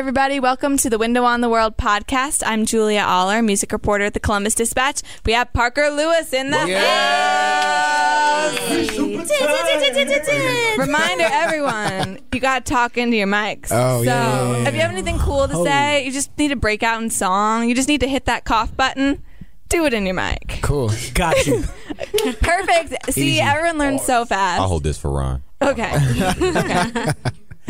everybody. Welcome to the Window on the World podcast. I'm Julia Aller, music reporter at the Columbus Dispatch. We have Parker Lewis in the house. Reminder, everyone, you got to talk into your mics. Oh, so, yeah, yeah, yeah, if you have anything cool to say, you just need to break out in song. You just need to hit that cough button. Do it in your mic. Cool. Got you. Perfect. See, Easy. everyone learns so fast. I'll hold this for Ron. Okay. okay.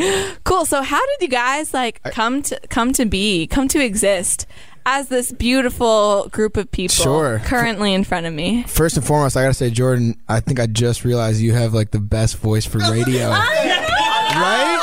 cool. So how did you guys like come to come to be, come to exist as this beautiful group of people Sure. currently in front of me? First and foremost, I gotta say, Jordan. I think I just realized you have like the best voice for radio. right? Right?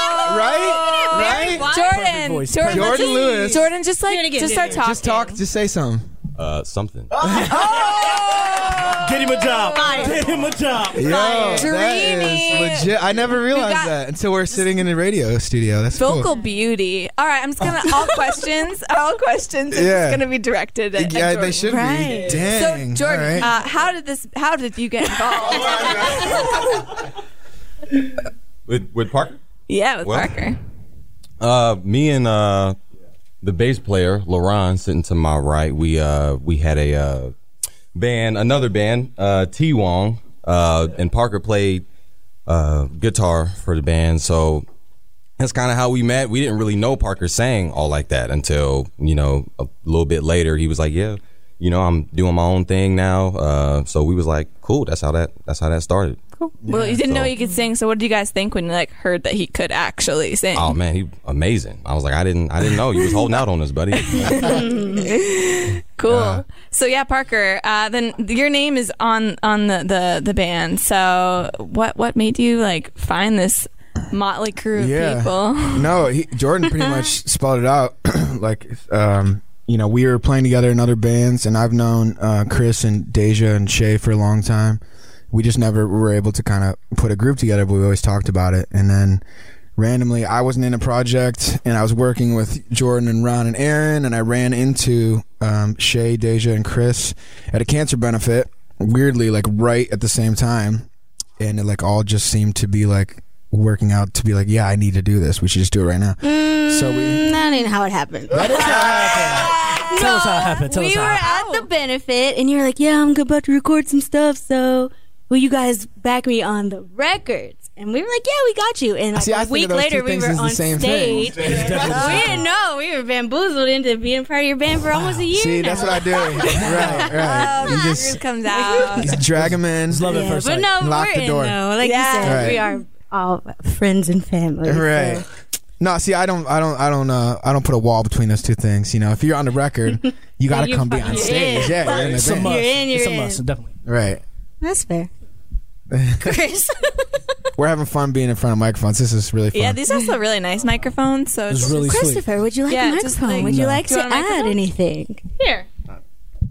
Right? Jordan, voice, Jordan, Jordan just- Lewis. Jordan, just like Do it again, just do start talking. Just talk. Just say something. Uh, something. Get him a job. Get him a job. Yo, that Dreamy. is legit. I never realized got- that until we're sitting in the radio studio. That's Vocal cool. beauty. All right, I'm just gonna all questions. All questions are Yeah. just gonna be directed at, at Yeah, Jordan. they should Right. be. Dang. So Jordan, All right. uh, how did this? How did you get involved? With with Parker. yeah, with Well- Parker. Uh, me and uh, the bass player Laron sitting to my right. We uh we had a uh, band, another band, uh, T Wong. Uh, and Parker played uh guitar for the band. So that's kind of how we met. We didn't really know Parker sang all like that until you know a little bit later. He was like, "Yeah, you know, I'm doing my own thing now." Uh, so we was like, "Cool." That's how that. That's how that started. Well, you didn't know he could sing. So what did you guys think when you like heard that he could actually sing? Oh man, he amazing. I was like, I didn't, I didn't know you was holding out on us, buddy. Cool. so yeah, Parker. Uh, then your name is on on the, the the band. So what what made you like find this motley crew of Yeah. people? No, he, Jordan pretty much spelled it out. like, um, you know, we were playing together in other bands, and I've known uh, Chris and Deja and Shay for a long time. We just never were able to kind of put a group together, but we always talked about it. And then randomly, I wasn't in a project, and I was working with Jordan and Ron and Aaron, and I ran into um, Shay, Deja, and Chris at a cancer benefit. Weirdly, like right at the same time, and it like all just seemed to be like working out to be like, yeah, I need to do this. We should just do it right now. So we. That ain't how it happened. Tell us how it happened. Tell we us how. it happened. at the benefit, and you were like, "Yeah, I'm about to record some stuff, so will you guys back me on the records?" And we were like, "Yeah, we got you." And like See, I a think week later, we were on same stage. we didn't know. We were bamboozled into being part of your band for almost a year. See, now. that's what I do. right, right. Oh, You just comes out. you drag them in. Love it first but no, Lock we're the door. in though. Like Yeah. you said, we are all friends and family. so- Right. No, see, I don't, I don't, I don't, uh, I don't put a wall between those two things. You know, if you're on the record, you got to come be on stage. in. Yeah, you're in the It's a band. must. You're in, you're it's a in. must. Definitely. Right. That's fair. Chris. We're having fun being in front of microphones. This is really fun. Yeah, these are also really nice microphones. So It's just- really sweet. Christopher, would you like Yeah, a just microphone? like- would you No. like Do you to want a add microphone? anything? here,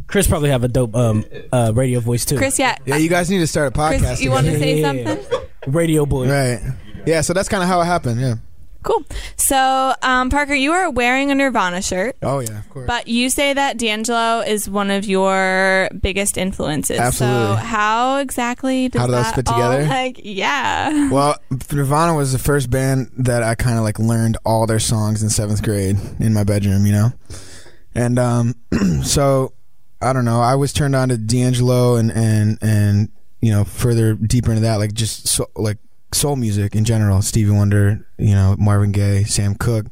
Chris probably have a dope um uh radio voice too. Chris. Yeah, yeah, you guys need to start a podcast. Chris, you want to together. say Yeah. something? Radio boy. Right. Yeah, so that's kind of how it happened. Yeah. Cool. So, um, Parker, you are wearing a Nirvana shirt. Oh yeah, of course. But you say that D'Angelo is one of your biggest influences. Absolutely. So how exactly does How that fit all, like, yeah. Well, Nirvana was the first band that I kind of like learned all their songs in seventh grade in my bedroom, you know, and um, so I don't know. I was turned on to D'Angelo and and and you know further deeper into that, like just so, like soul music in general, Stevie Wonder, you know, Marvin Gaye, Sam Cooke.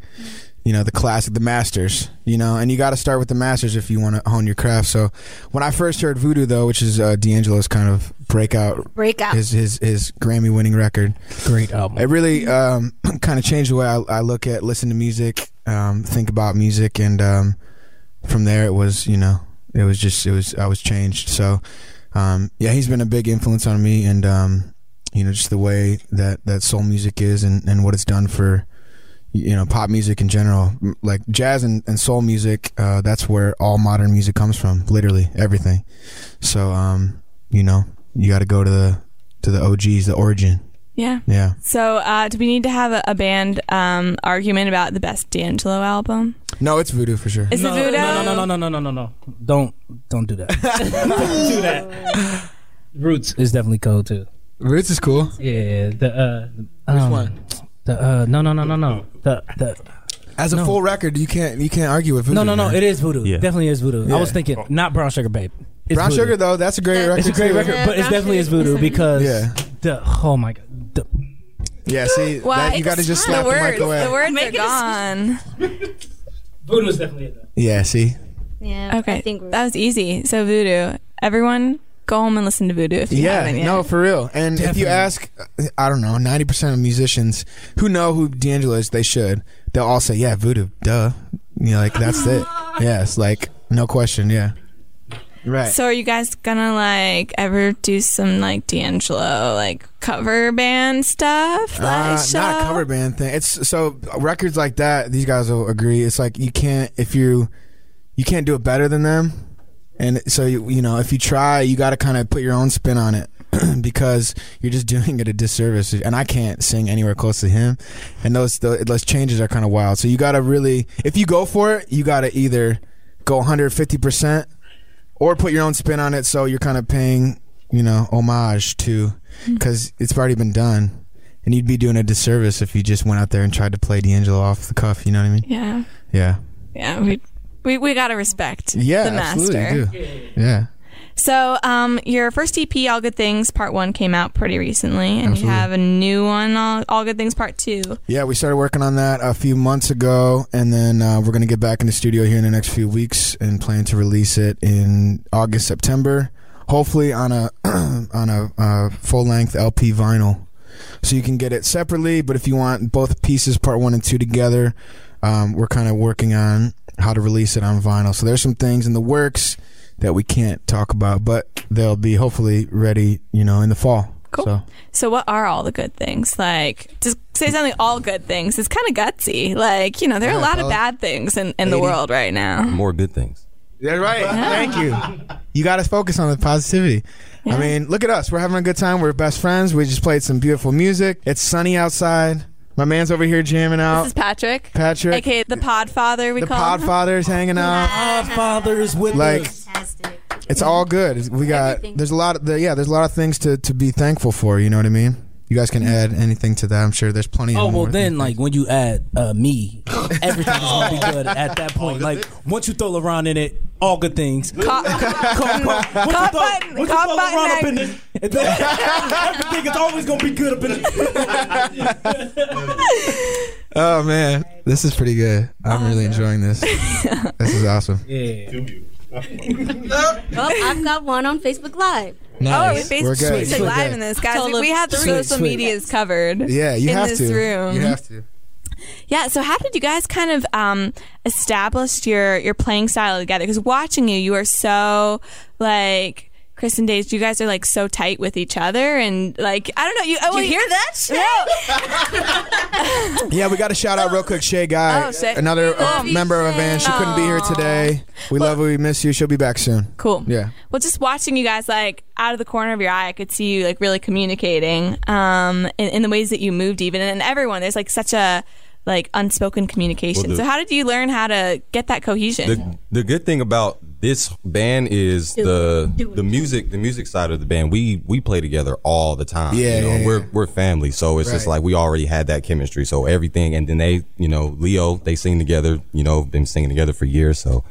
You know the classic, the masters. You know, and you got to start with the masters if you want to hone your craft. So, when I first heard Voodoo, though, which is uh, D'Angelo's kind of breakout Breakout. his his his Grammy winning record. Great album. It really um, kind of changed the way I, I look at listen to music, um, think about music, and um, from there it was you know it was just it was I was changed. So um, yeah, he's been a big influence on me, and um, you know just the way that that soul music is and and what it's done for you know pop music in general like jazz and, and soul music uh, that's where all modern music comes from literally everything so um you know you got to go to the to the og's the origin Yeah. yeah So, uh, do we need to have a, a band um, argument about the best D'Angelo album? no it's voodoo for sure Is no, it Voodoo? No, no, no, no, no, no, no, no. Don't don't do that. don't do that. Roots is definitely cool too. Roots is cool Yeah, the uh, the, um, one? The uh, no, no, no, no, no. The the As a No. full record, you can't you can't argue with voodoo. No, no, no. man. It is voodoo. Yeah. Definitely is voodoo. I was thinking not brown sugar, babe. It's Brown voodoo. sugar though, that's a great It's record. It's a great too. record, Yeah, but it's brown definitely is voodoo because Yeah. the oh my god, the, Yeah, see, Why? that, you got to just the slap the, words. mic away. The words Make are gone. voodoo is definitely it. Though. Yeah, see, Yeah. I Okay, think that was easy. So voodoo. Everyone, go home and listen to voodoo if you yeah, haven't yet. no, for real. And if you ask, I don't know, ninety percent of musicians who know who D'Angelo is, they should. They'll all say, "Yeah, voodoo, duh." You know, like that's it. Yes, like no question. Yeah, right. So are you guys gonna like ever do some like D'Angelo like cover band stuff? Like, Uh, show? not a cover band thing. It's so records like that. These guys will agree. It's like you can't if you you can't do it better than them, and so you you know if you try, you got to kind of put your own spin on it because you're just doing it a disservice. And I can't sing anywhere close to him, and those those changes are kind of wild. So you got to really, if you go for it, you got to either go 150 percent or put your own spin on it. So you're kind of paying you know homage to mm. because it's already been done. And you'd be doing a disservice if you just went out there and tried to play D'Angelo off the cuff. You know what I mean? Yeah, Yeah. yeah. We we we gotta respect Yeah, the master. absolutely. Do. Yeah. So, um, your first EP, All Good Things, Part One, came out pretty recently, and Absolutely. you have a new one, All, All Good Things, Part Two. Yeah, we started working on that a few months ago, and then uh, we're going to get back in the studio here in the next few weeks and plan to release it in August, September, hopefully on a on a uh, full length LP vinyl. So you can get it separately, but if you want both pieces, part one and two together, um, we're kind of working on how to release it on vinyl. So there's some things in the works that we can't talk about, but they'll be hopefully ready, you know, in the fall. Cool. So So, what are all the good things? Like, just say something. All good things. It's kind of gutsy. Like, you know, there are a lot of bad things in, in the world right now. More good things. Yeah, right. Thank you. You got to focus on the positivity. Yeah. I mean, look at us. We're having a good time. We're best friends. We just played some beautiful music. It's sunny outside. My man's over here jamming out. This is Patrick, Patrick. aka the Podfather. We the call him. Podfather's hanging out. Godfather's with Like- us. fantastic. It's all good. We got Everything. there's a lot of the, yeah, there's a lot of things to to be thankful for, you know what I mean? You guys can add anything to that. I'm sure there's plenty Oh of well, then like when you add uh, me, everything is gonna be good at that point. Like once you throw LeBron in it, all good things. Cop- Once you Cop throw- button, once you cop throw button LeBron up next. in it, and then everything is always gonna be good up in it. Oh man, this is pretty good. I'm really enjoying this. this is awesome. Yeah. Oh, I've got one on Facebook Live. Oh, we Nice. Facebook We're good. Sweet. We're live good. in this, guys. Total We have the Sweet, social sweet. medias covered. Yeah, you in have this to. room. You have to. Yeah. So, how did you guys kind of um, establish your your playing style together? Because watching you, you are so like Chris and Deja. You guys are like so tight with each other, and like I don't know. You, oh, You hear that? No. Yeah, we got to shout out real quick Shay Guy, Oh, Shay. another uh, Love you, member of a band. She couldn't be here today. We love her. We miss you. She'll be back soon. Cool. Yeah. Well, just watching you guys like out of the corner of your eye, I could see you like really communicating um, in, in the ways that you moved, even and everyone. There's like such a like unspoken communication. Well, the- so, how did you learn how to get that cohesion? The the good thing about this band is Do the it. Do it. the music the music side of the band. We we play together all the time. Yeah, you know, yeah, we're we're family, so it's just like we already had that chemistry. So everything, and then they, you know, Leo, they sing together. You know, been singing together for years. So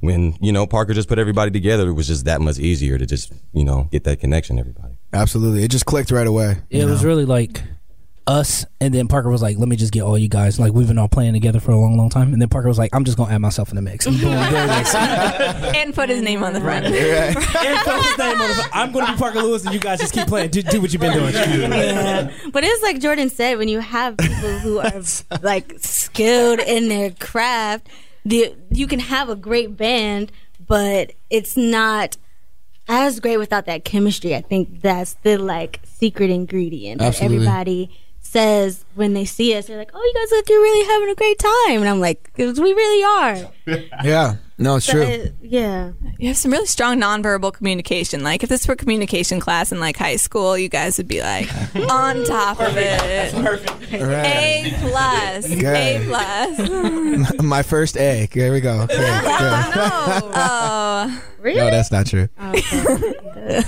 when you know Parker just put everybody together, it was just that much easier to just you know get that connection. Everybody. Absolutely. It just clicked right away. It you was really like us, and then Parker was like, "Let me just get all you guys." Like we've been all playing together for a long, long time, and then Parker was like, "I'm just gonna add myself in the mix." And boom, there it is. and put his name on the front. and put his name on the- I'm gonna be Parker Lewis, and you guys just keep playing. Do, do what you've been doing. Yeah. But it's like Jordan said, when you have people who are like skilled in their craft, the, you can have a great band, but it's not as great without that chemistry. I think that's the like secret ingredient that Absolutely. everybody says when they see us. They're like, "Oh, you guys look, you're really having a great time," and I'm like, "'Cause "We really are." Yeah. No, it's So, true. uh, yeah. You have some really strong nonverbal communication. Like if this were communication class in like high school, you guys would be like on top of it. Right. A plus. A plus. My first A. There we go. Okay, good. Oh, Really? No, that's not true. Okay.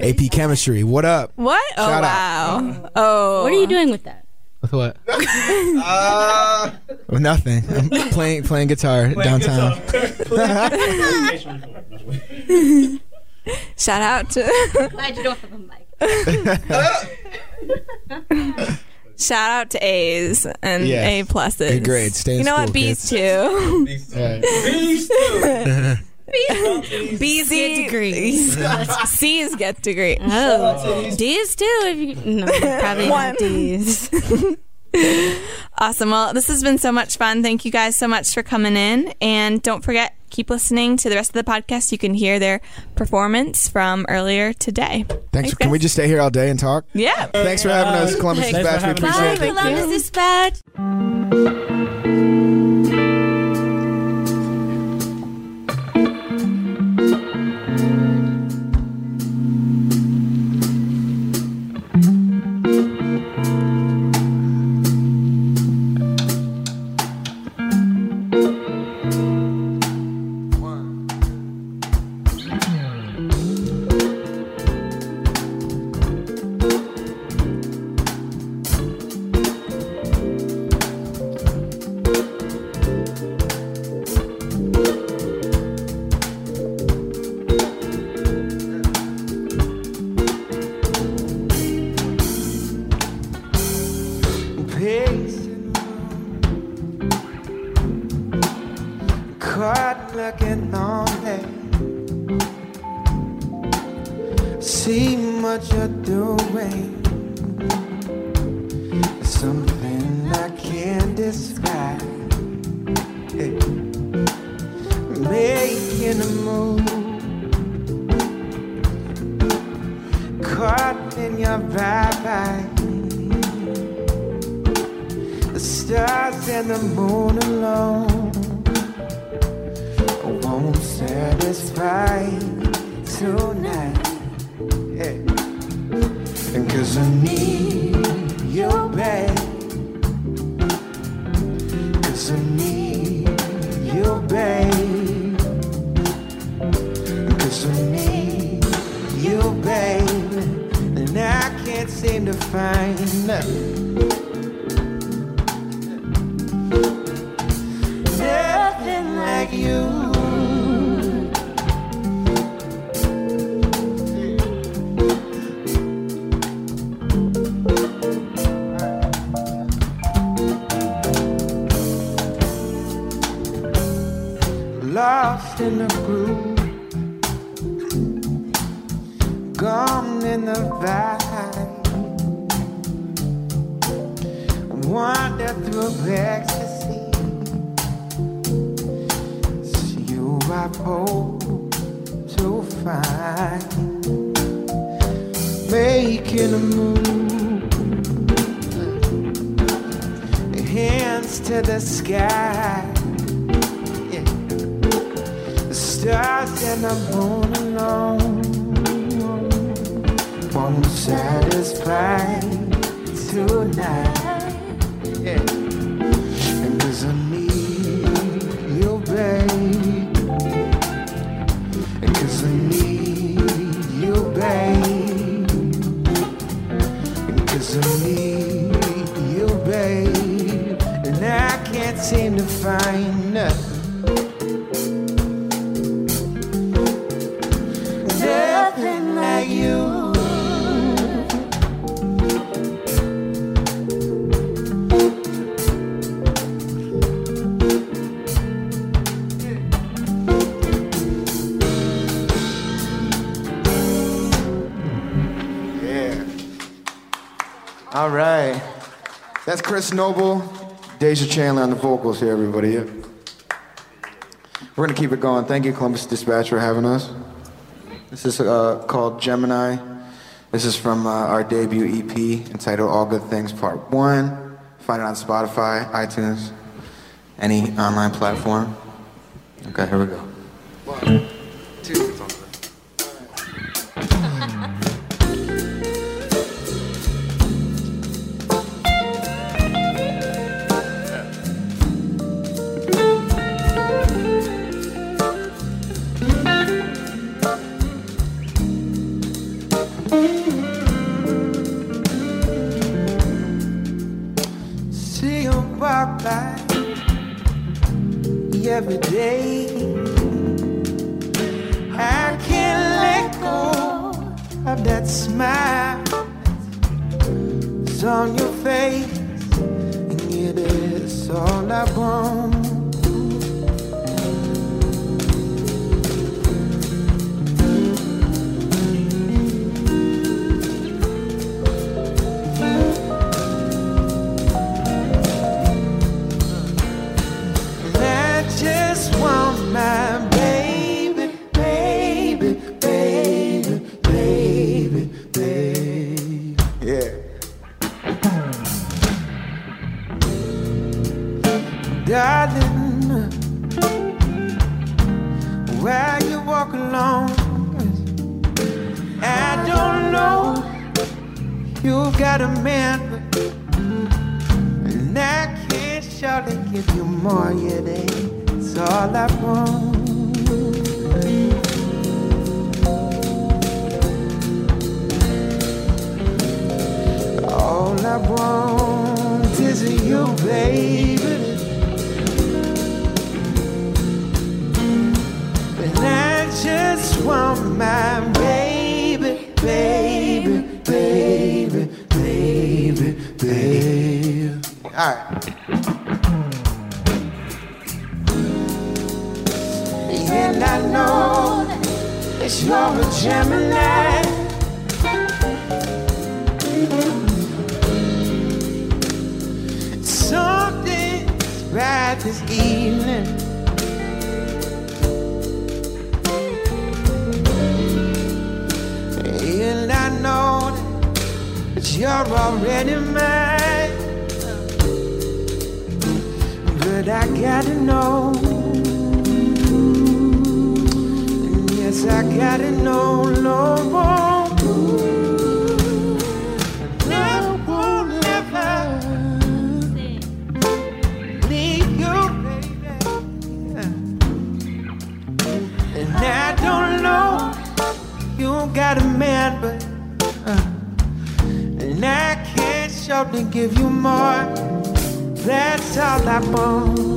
AP Chemistry. What up? what? Oh Shout wow. Oh, what are you doing with that? With what? Well, nothing. I'm playing playing guitar downtown. Shout out to Glad you don't have a mic. shout out to A's and Yes. A pluses. Good grades. Stay in you know what? B's kids. too. B's get degrees. C's get degree. Oh, D's too. If you no, probably One. not D's. Awesome. Well, this has been so much fun. Thank you guys so much for coming in. And don't forget, keep listening to the rest of the podcast. You can hear their performance from earlier today. Thanks. Can we just stay here all day and talk? Yeah. Thanks for having us, Columbus Thanks Dispatch. We having us. appreciate Bye. Columbus Dispatch. Moon alone won't satisfy tonight. And cause I need you, babe. Cause I need you, babe. Cause I need you, babe. And I can't seem to find nothing Lost in the groove, gone in the vibe. Wander through ecstasy. It's you I hope to find. Making a move. Hands to the sky. Stars and the moon alone won't satisfy tonight. Yeah. And I need you, babe. I need you, babe. I need you, babe. And I can't seem to find nothing. You. Yeah. All right. That's Chris Noble, Deja Chandler on the vocals here, everybody. We're gonna keep it going. Thank you, Columbus Dispatch, for having us. This is uh, called Gemini. This is from uh, our debut EP entitled All Good Things Part One. Find it on Spotify, iTunes, any online platform. Okay, here we go. One, Darling, why you walk alone? I don't know. You've got a man, and I can't surely give you more, yeah, that's all I want. All I want is you, baby. Just want my baby, baby, baby, baby, baby. All right. And I know that you're a Gemini. Something's right this evening. You're already mine. But I gotta know. Yes, I gotta know no more. Can't surely give you more. That's all I want.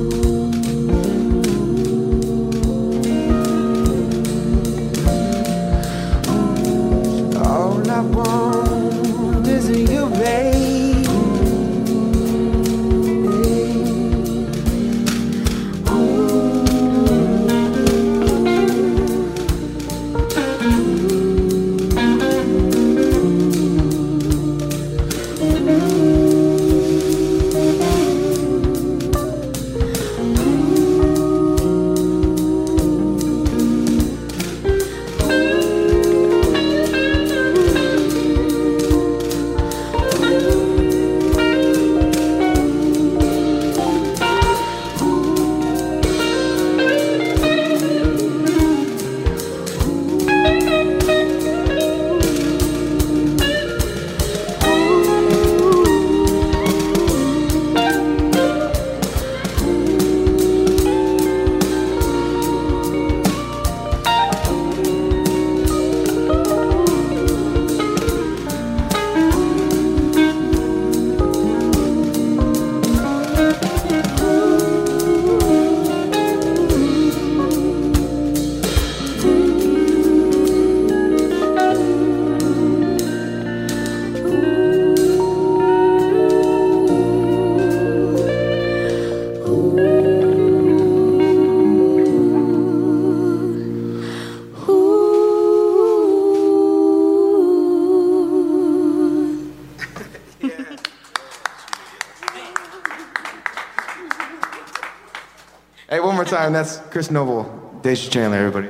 Time. That's Chris Noble, Deja Chandler, everybody.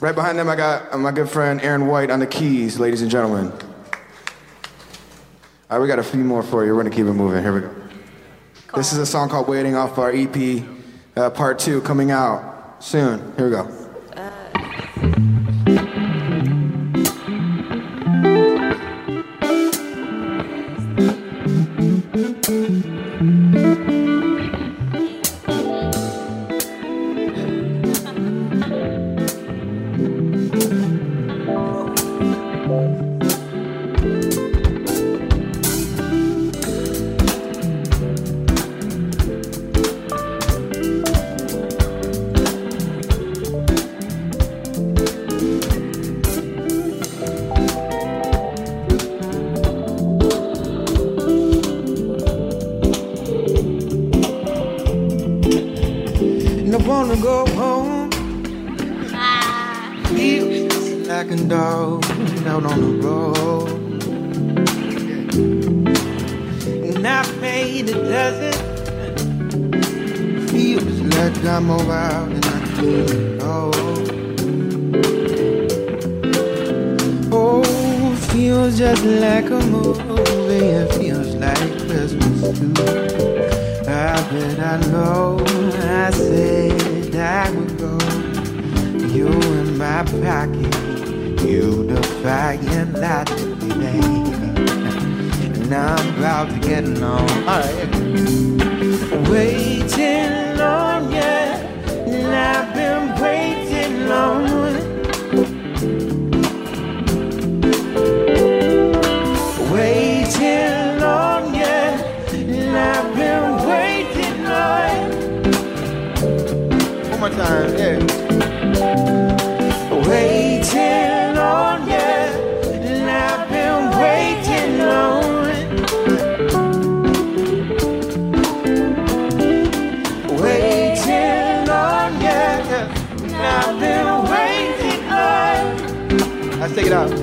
Right behind them, I got uh, my good friend Aaron White on the keys, ladies and gentlemen. All right, we got a few more for you. We're gonna keep it moving. Here we go. This is a song called "Waiting" off our EP, uh, Part Two, coming out soon. Here we go. Home. Ah. Feels just like a dog out on the road. And I made a dozen. Feels like I'm over out and I can't go. Oh, feels just like a movie. It feels like Christmas too. I bet I know I said I would go. You in my pocket, you defying logic, baby. And I'm about to get. Alright. Waiting on you, and I've been waiting on. Time, yeah. Waiting on you, and I've been waiting on. Waiting on you, and I've been waiting on. Let's take it out.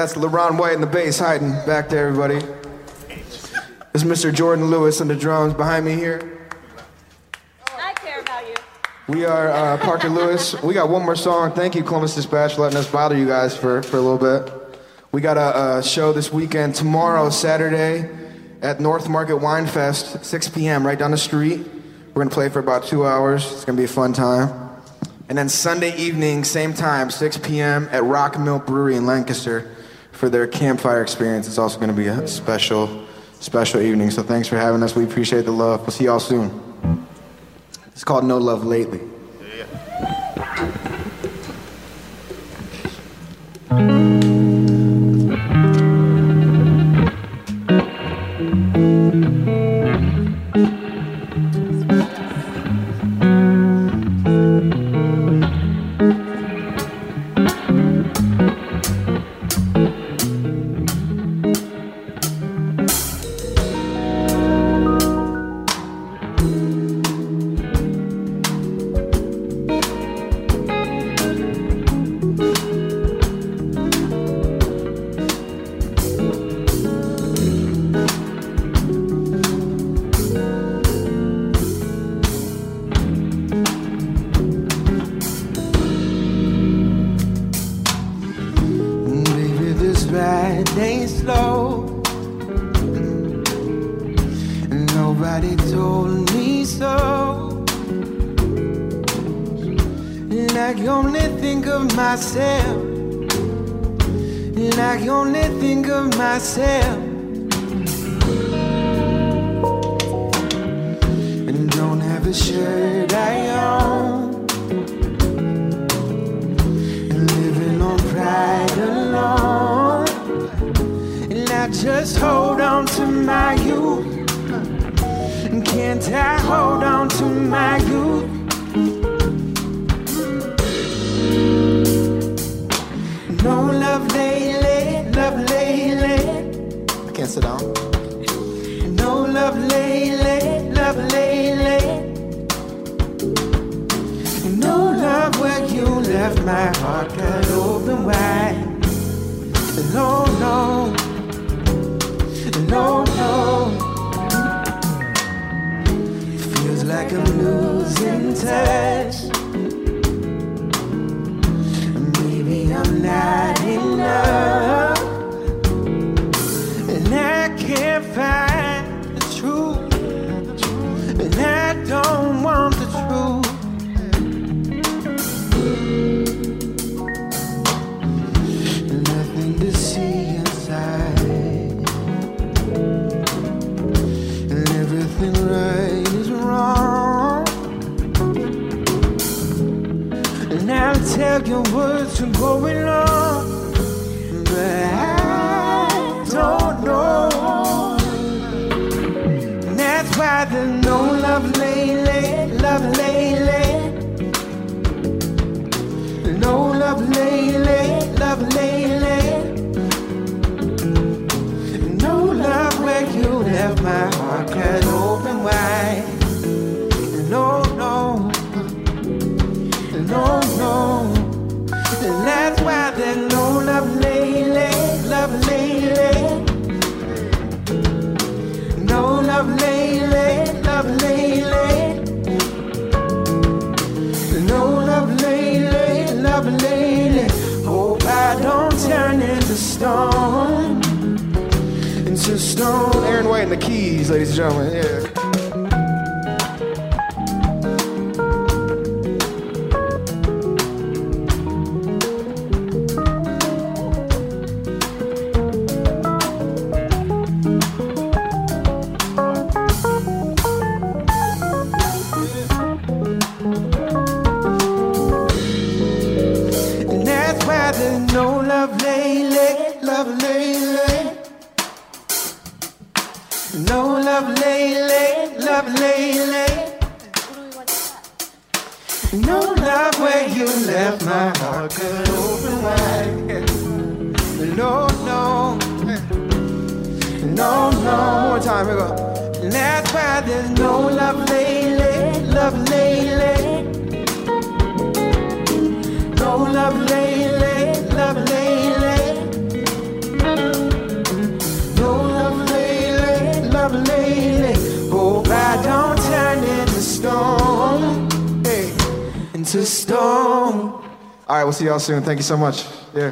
That's LeBron White in the bass hiding back there, everybody. This is Mr. Jordan Lewis on the drums behind me here. I care about you. We are uh, Parker Lewis. We got one more song. Thank you, Columbus Dispatch, for letting us bother you guys for, for a little bit. We got a, a show this weekend, tomorrow, Saturday, at North Market Wine Fest, 6 p.m., right down the street. We're going to play for about two hours. It's going to be a fun time. And then Sunday evening, same time, 6 p.m., at Rock Mill Brewery in Lancaster for their campfire experience. It's also going to be a special, special evening. So thanks for having us. We appreciate the love. We'll see y'all soon. It's called No Love Lately. Yeah. Nobody told me so. And I only think of myself. And I only think of myself. And don't have a shirt I own. And living on pride alone. And I just hold on to my youth. Can't I hold on to my youth? No love lately, love lately. I can't sit down. No love lately, love lately. No love where you left my heart cut open wide. Like I'm losing touch. Maybe I'm not I'll tell you what's going on. But I don't know. And that's why there's no love lately, love lately. No love lately, love lately. No love where you left my heart cut open stone. Into stone. Aaron White and the keys, ladies and gentlemen. Yeah. Time, here we go. And that's why there's no love lately, love lately. No love lately, love lately. No love lately, love lately. Hope I don't turn into stone. Hey, into stone. All right, we'll see y'all soon. Thank you so much. Yeah.